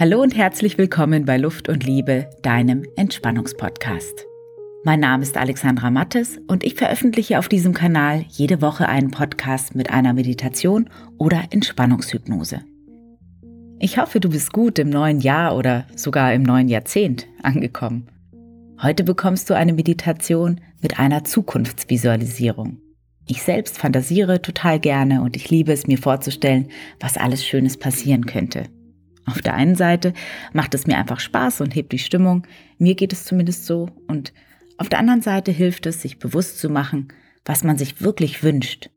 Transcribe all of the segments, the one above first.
Hallo und herzlich willkommen bei Luft und Liebe, deinem Entspannungspodcast. Mein Name ist Alexandra Mattes und ich veröffentliche auf diesem Kanal jede Woche einen Podcast mit einer Meditation oder Entspannungshypnose. Ich hoffe, du bist gut im neuen Jahr oder sogar im neuen Jahrzehnt angekommen. Heute bekommst du eine Meditation mit einer Zukunftsvisualisierung. Ich selbst fantasiere total gerne und ich liebe es mir vorzustellen, was alles Schönes passieren könnte. Auf der einen Seite macht es mir einfach Spaß und hebt die Stimmung, mir geht es zumindest so, und auf der anderen Seite hilft es, sich bewusst zu machen, was man sich wirklich wünscht.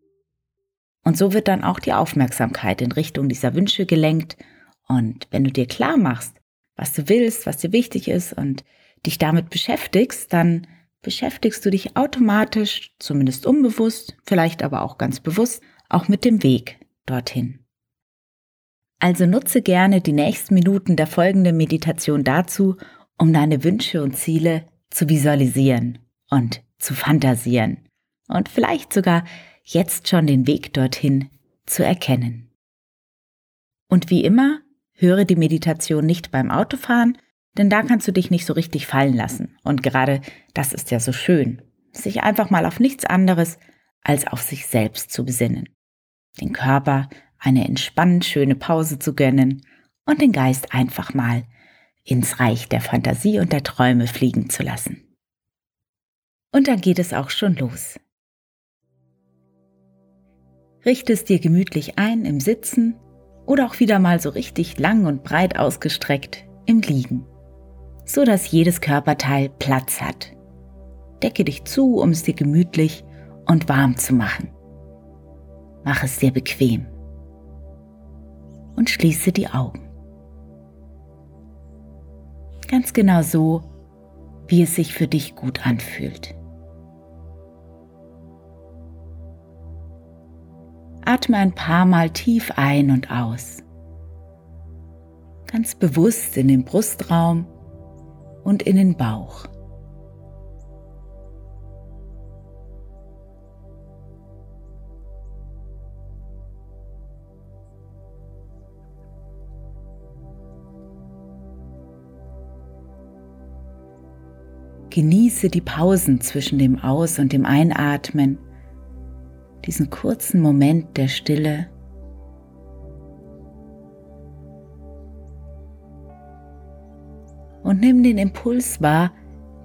Und so wird dann auch die Aufmerksamkeit in Richtung dieser Wünsche gelenkt, und wenn du dir klar machst, was du willst, was dir wichtig ist und dich damit beschäftigst, dann beschäftigst du dich automatisch, zumindest unbewusst, vielleicht aber auch ganz bewusst, auch mit dem Weg dorthin. Also nutze gerne die nächsten Minuten der folgenden Meditation dazu, um deine Wünsche und Ziele zu visualisieren und zu fantasieren und vielleicht sogar jetzt schon den Weg dorthin zu erkennen. Und wie immer, höre die Meditation nicht beim Autofahren, denn da kannst du dich nicht so richtig fallen lassen. Und gerade das ist ja so schön, sich einfach mal auf nichts anderes als auf sich selbst zu besinnen. Den Körper eine entspannend schöne Pause zu gönnen und den Geist einfach mal ins Reich der Fantasie und der Träume fliegen zu lassen. Und dann geht es auch schon los. Richte es dir gemütlich ein im Sitzen oder auch wieder mal so richtig lang und breit ausgestreckt im Liegen, so dass jedes Körperteil Platz hat. Decke dich zu, um es dir gemütlich und warm zu machen. Mach es dir bequem und schließe die Augen. Ganz genau so, wie es sich für dich gut anfühlt. Atme ein paar Mal tief ein und aus. Ganz bewusst in den Brustraum und in den Bauch. Genieße die Pausen zwischen dem Aus- und dem Einatmen, diesen kurzen Moment der Stille. Und nimm den Impuls wahr,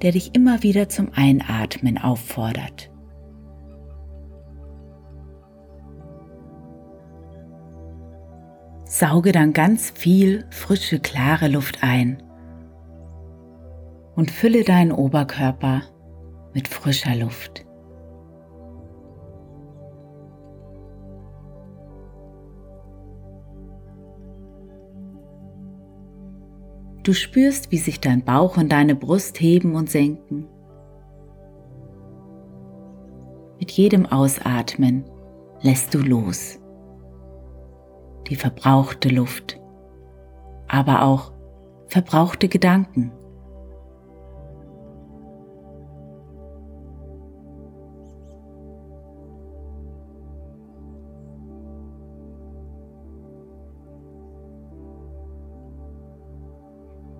der dich immer wieder zum Einatmen auffordert. Sauge dann ganz viel frische, klare Luft ein und fülle deinen Oberkörper mit frischer Luft. Du spürst, wie sich dein Bauch und deine Brust heben und senken. Mit jedem Ausatmen lässt du los. Die verbrauchte Luft, aber auch verbrauchte Gedanken.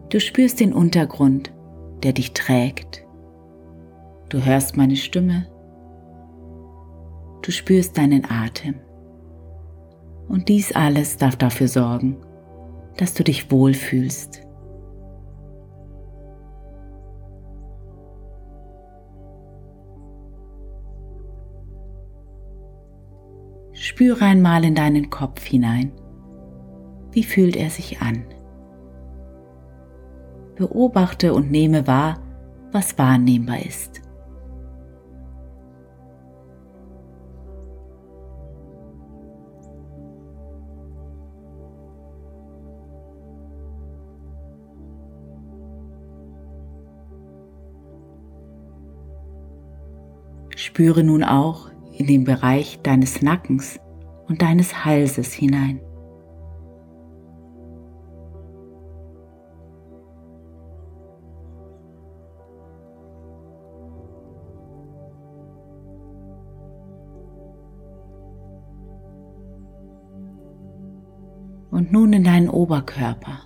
Du spürst den Untergrund, der dich trägt. Du hörst meine Stimme. Du spürst deinen Atem. Und dies alles darf dafür sorgen, dass du dich wohlfühlst. Spüre einmal in deinen Kopf hinein. Wie fühlt er sich an? Beobachte und nehme wahr, was wahrnehmbar ist. Spüre nun auch in den Bereich deines Nackens und deines Halses hinein. und nun in deinen Oberkörper.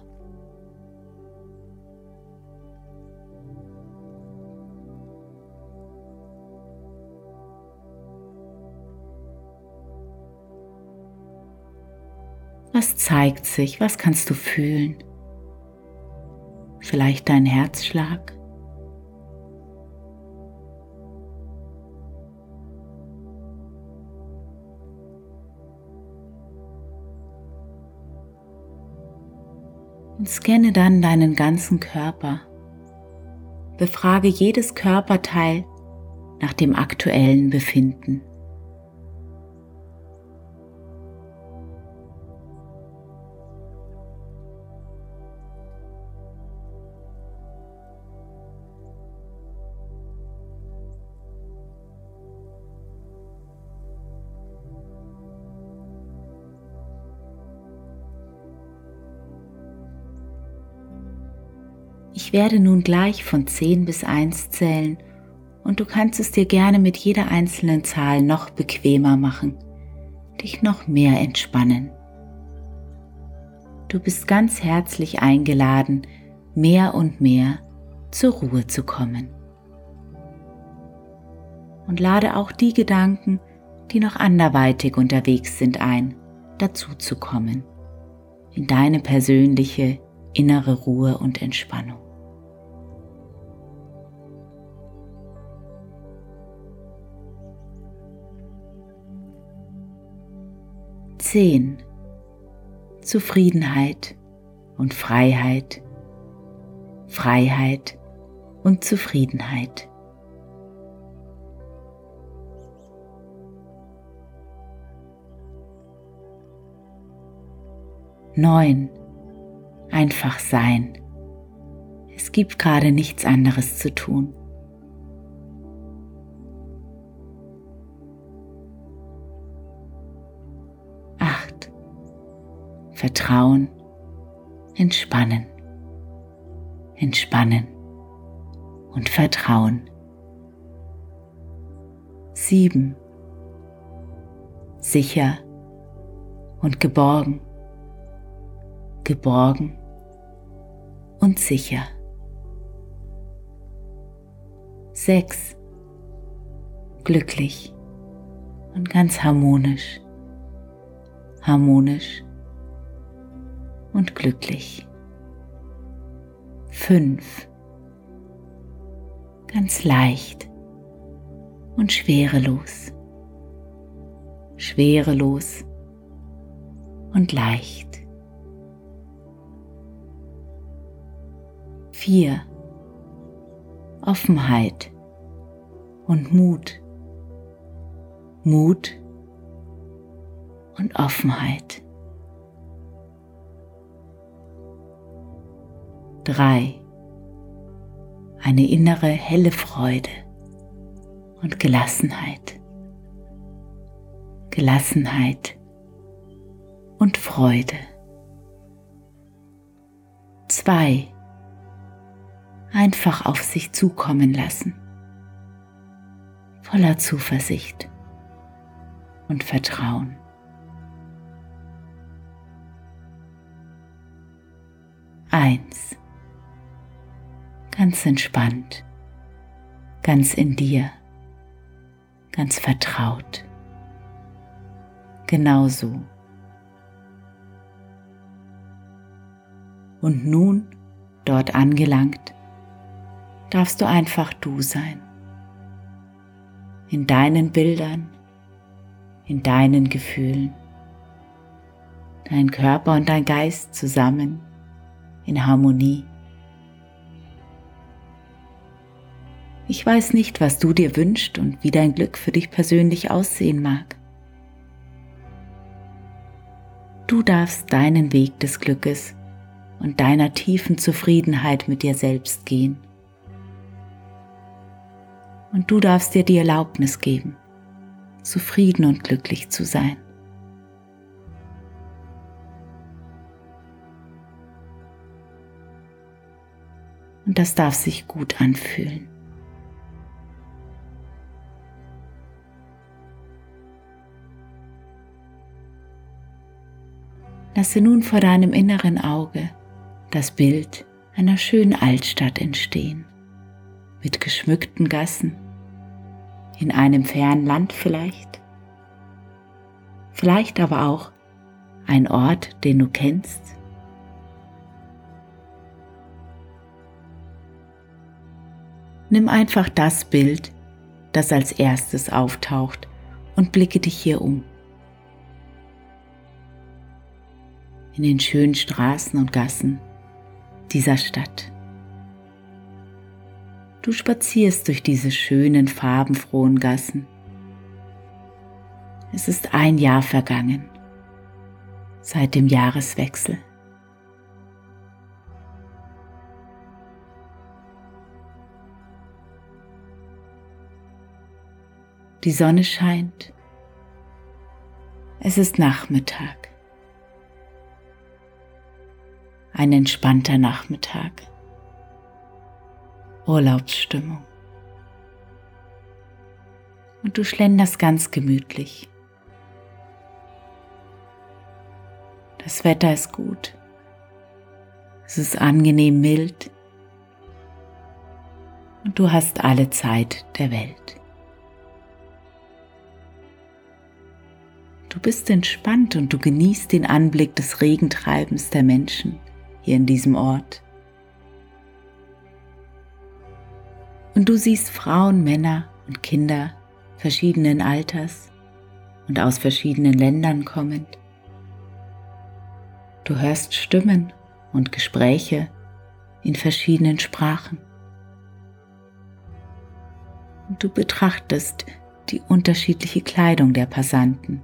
Was zeigt sich? Was kannst du fühlen? Vielleicht dein Herzschlag? Scanne dann deinen ganzen Körper. Befrage jedes Körperteil nach dem aktuellen Befinden. Werde nun gleich von 10 bis 1 zählen und du kannst es dir gerne mit jeder einzelnen Zahl noch bequemer machen, dich noch mehr entspannen. Du bist ganz herzlich eingeladen, mehr und mehr zur Ruhe zu kommen. Und lade auch die Gedanken, die noch anderweitig unterwegs sind, ein, dazu zu kommen, in deine persönliche innere Ruhe und Entspannung. 10. Zufriedenheit und Freiheit, Freiheit und Zufriedenheit. Neun. Einfach sein. Es gibt gerade nichts anderes zu tun. Vertrauen, entspannen, entspannen. Und vertrauen. Sieben. Sicher. Und geborgen, geborgen. Und sicher. Sechs. Glücklich. Und ganz harmonisch, harmonisch und glücklich. Fünf. Ganz leicht und schwerelos. Schwerelos und leicht. Vier. Offenheit und Mut. Mut und Offenheit. 3. Eine innere helle Freude und Gelassenheit. Gelassenheit und Freude. 2. Einfach auf sich zukommen lassen. Voller Zuversicht und Vertrauen. Eins ganz entspannt, ganz in dir, ganz vertraut. Genauso. Und nun, dort angelangt, darfst du einfach du sein. In deinen Bildern, in deinen Gefühlen, dein Körper und dein Geist zusammen in Harmonie. Ich weiß nicht, was du dir wünschst und wie dein Glück für dich persönlich aussehen mag. Du darfst deinen Weg des Glückes und deiner tiefen Zufriedenheit mit dir selbst gehen. Und du darfst dir die Erlaubnis geben, zufrieden und glücklich zu sein. Und das darf sich gut anfühlen. Lasse nun vor deinem inneren Auge das Bild einer schönen Altstadt entstehen, mit geschmückten Gassen, in einem fernen Land vielleicht, vielleicht aber auch Ein Ort, den du kennst? Nimm einfach das Bild, das als erstes auftaucht und blicke dich hier um. In den schönen Straßen und Gassen dieser Stadt. Du spazierst durch diese schönen, farbenfrohen Gassen. Es ist ein Jahr vergangen seit dem Jahreswechsel. Die Sonne scheint. Es ist Nachmittag. Ein entspannter Nachmittag. Urlaubsstimmung. Und du schlenderst ganz gemütlich. Das Wetter ist gut. Es ist angenehm mild. Und du hast alle Zeit der Welt. Du bist entspannt und du genießt den Anblick des Regentreibens der Menschen hier in diesem Ort. Und du siehst Frauen, Männer und Kinder verschiedenen Alters und aus verschiedenen Ländern kommend. Du hörst Stimmen und Gespräche in verschiedenen Sprachen. Und du betrachtest die unterschiedliche Kleidung der Passanten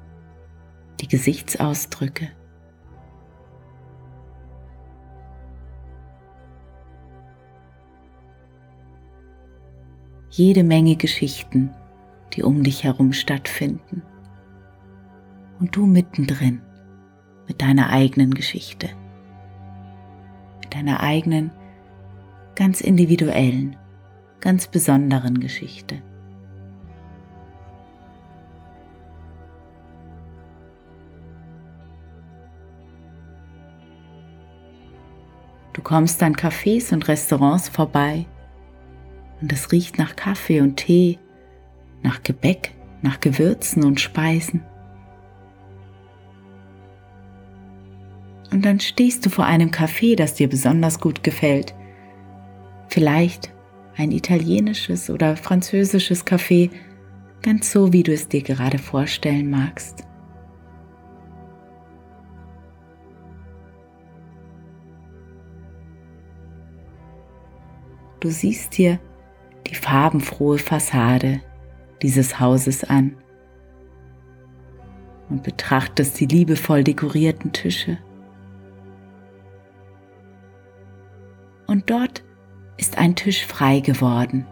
die Gesichtsausdrücke. Jede Menge Geschichten, die um dich herum stattfinden. Und du mittendrin mit deiner eigenen Geschichte, mit deiner eigenen, ganz individuellen, ganz besonderen Geschichte. Du kommst an Cafés und Restaurants vorbei und es riecht nach Kaffee und Tee, nach Gebäck, nach Gewürzen und Speisen. Und dann stehst du vor einem Café, das dir besonders gut gefällt. Vielleicht ein italienisches oder französisches Café, ganz so, wie du es dir gerade vorstellen magst. Du siehst dir die farbenfrohe Fassade dieses Hauses an und betrachtest die liebevoll dekorierten Tische. Und dort ist ein Tisch frei geworden,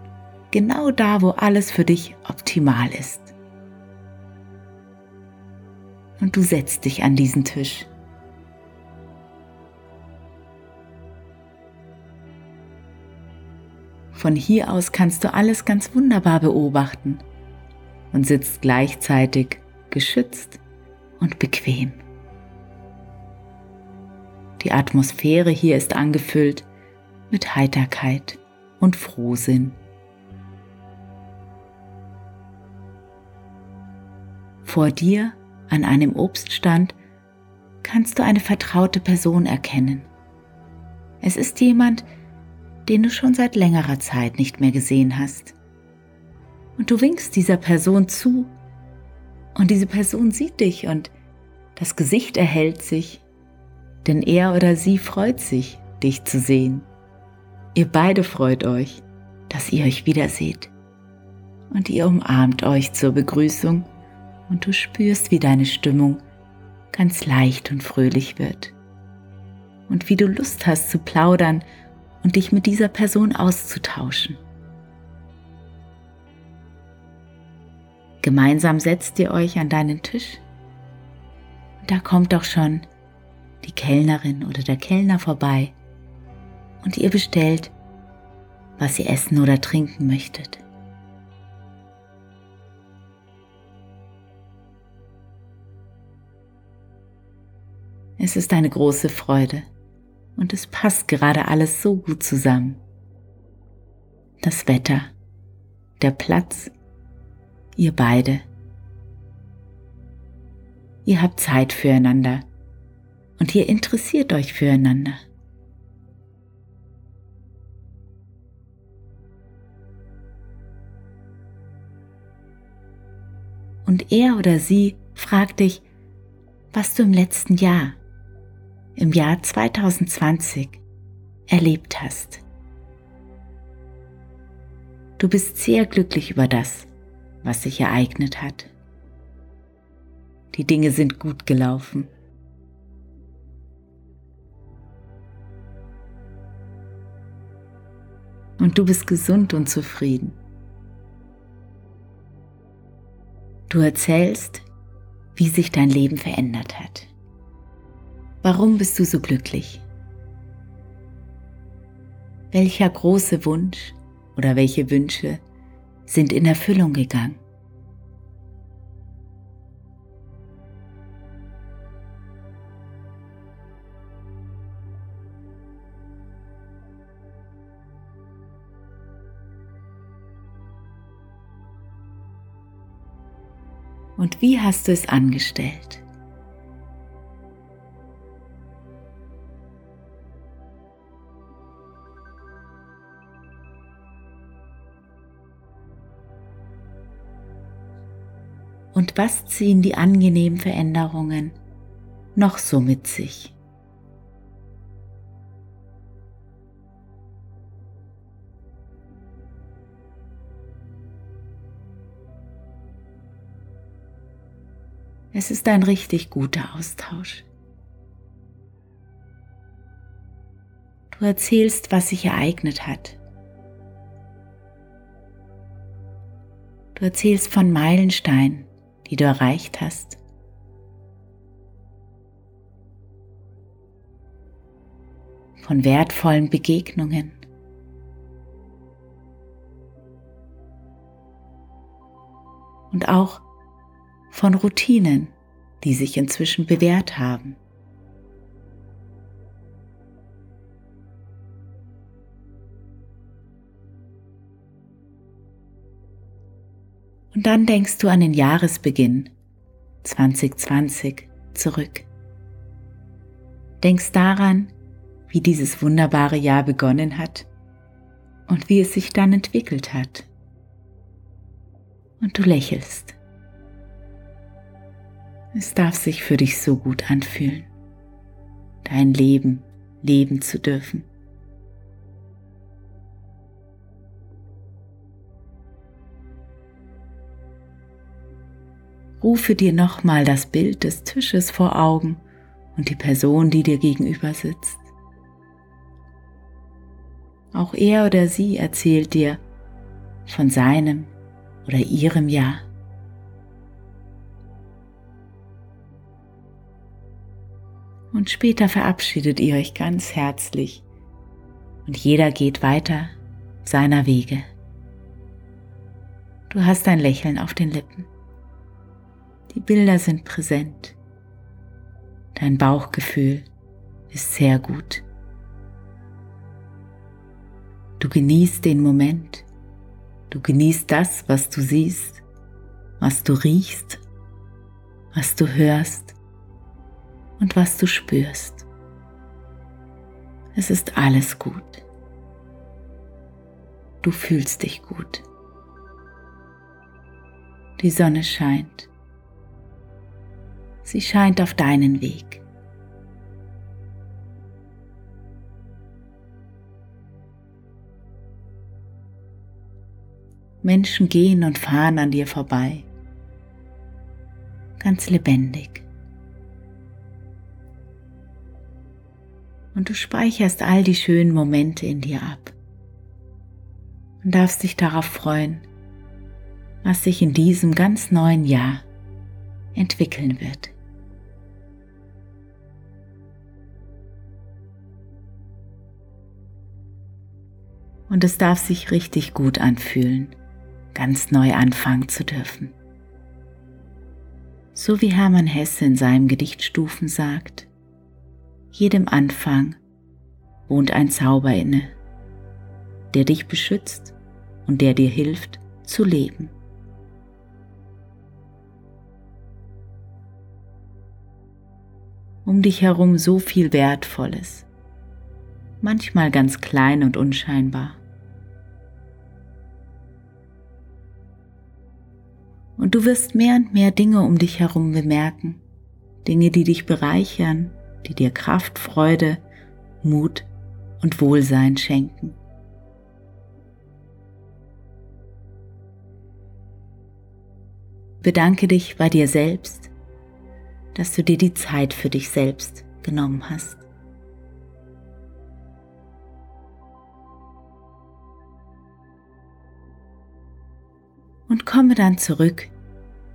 genau da, wo alles für dich optimal ist. Und du setzt dich an diesen Tisch. Von hier aus kannst du alles ganz wunderbar beobachten und sitzt gleichzeitig geschützt und bequem. Die Atmosphäre hier ist angefüllt mit Heiterkeit und Frohsinn. Vor dir an einem Obststand kannst du eine vertraute Person erkennen. Es ist jemand, der den du schon seit längerer Zeit nicht mehr gesehen hast. Und du winkst dieser Person zu und diese Person sieht dich und das Gesicht erhält sich, denn er oder sie freut sich, dich zu sehen. Ihr beide freut euch, dass ihr euch wiederseht. Und ihr umarmt euch zur Begrüßung und du spürst, wie deine Stimmung ganz leicht und fröhlich wird. Und wie du Lust hast zu plaudern und dich mit dieser Person auszutauschen. Gemeinsam setzt ihr euch an deinen Tisch und da kommt doch schon die Kellnerin oder der Kellner vorbei und ihr bestellt, was ihr essen oder trinken möchtet. Es ist eine große Freude, und es passt gerade alles so gut zusammen. Das Wetter, der Platz, ihr beide. Ihr habt Zeit füreinander und ihr interessiert euch füreinander. Und er oder sie fragt dich, was du im letzten Jahr, im Jahr 2020, erlebt hast. Du bist sehr glücklich über das, was sich ereignet hat. Die Dinge sind gut gelaufen. Und du bist gesund und zufrieden. Du erzählst, wie sich dein Leben verändert hat. Warum bist du so glücklich? Welcher große Wunsch oder welche Wünsche sind in Erfüllung gegangen? Und wie hast du es angestellt? Was ziehen die angenehmen Veränderungen noch so mit sich? Es ist ein richtig guter Austausch. Du erzählst, was sich ereignet hat. Du erzählst von Meilensteinen, die du erreicht hast. Von wertvollen Begegnungen. Und auch von Routinen, die sich inzwischen bewährt haben. Und dann denkst du an den Jahresbeginn 2020 zurück. Denkst daran, wie dieses wunderbare Jahr begonnen hat und wie es sich dann entwickelt hat. Und du lächelst. Es darf sich für dich so gut anfühlen, dein Leben leben zu dürfen. Rufe dir nochmal das Bild des Tisches vor Augen und die Person, die dir gegenüber sitzt. Auch er oder sie erzählt dir von seinem oder ihrem Jahr. und später verabschiedet ihr euch ganz herzlich und jeder geht weiter seiner Wege. Du hast ein Lächeln auf den Lippen. Die Bilder sind präsent. Dein Bauchgefühl ist sehr gut. Du genießt den Moment. Du genießt das, was du siehst, was du riechst, was du hörst und was du spürst. Es ist alles gut. Du fühlst dich gut. Die Sonne scheint. Sie scheint auf deinen Weg. Menschen gehen und fahren an dir vorbei, ganz lebendig. und du speicherst all die schönen Momente in dir ab und darfst dich darauf freuen, was sich in diesem ganz neuen Jahr entwickeln wird. Und es darf sich richtig gut anfühlen, ganz neu anfangen zu dürfen. So wie Hermann Hesse in seinem Gedicht Stufen sagt, jedem Anfang wohnt ein Zauber inne, der dich beschützt und der dir hilft zu leben. um dich herum so viel Wertvolles, manchmal ganz klein und unscheinbar. Und du wirst mehr und mehr Dinge um dich herum bemerken, Dinge, die dich bereichern, die dir Kraft, Freude, Mut und Wohlsein schenken. Bedanke dich bei dir selbst, dass du dir die Zeit für dich selbst genommen hast. Und komme dann zurück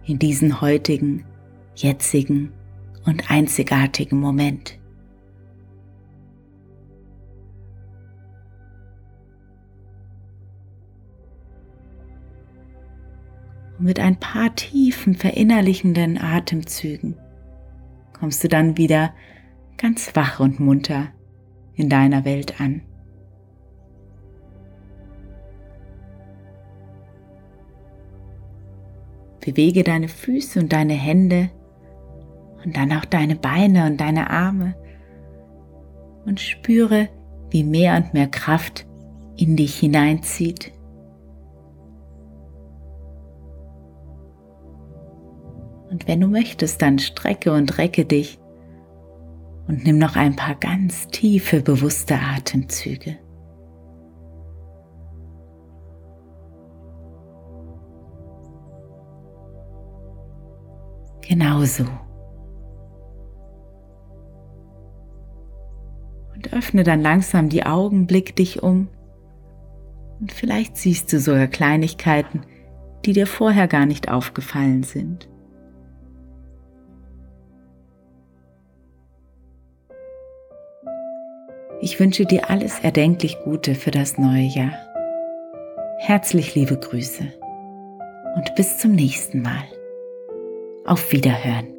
in diesen heutigen, jetzigen und einzigartigen Moment. Und mit ein paar tiefen, verinnerlichenden Atemzügen kommst du dann wieder ganz wach und munter in deiner Welt an. Bewege deine Füße und deine Hände und dann auch deine Beine und deine Arme und spüre, wie mehr und mehr Kraft in dich hineinzieht. Und wenn du möchtest, dann strecke und recke dich und nimm noch ein paar ganz tiefe, bewusste Atemzüge. Genauso. Und öffne dann langsam die Augen, blick dich um und vielleicht siehst du sogar Kleinigkeiten, die dir vorher gar nicht aufgefallen sind. Ich wünsche dir alles erdenklich Gute für das neue Jahr. Herzlich liebe Grüße und bis zum nächsten Mal. Auf Wiederhören.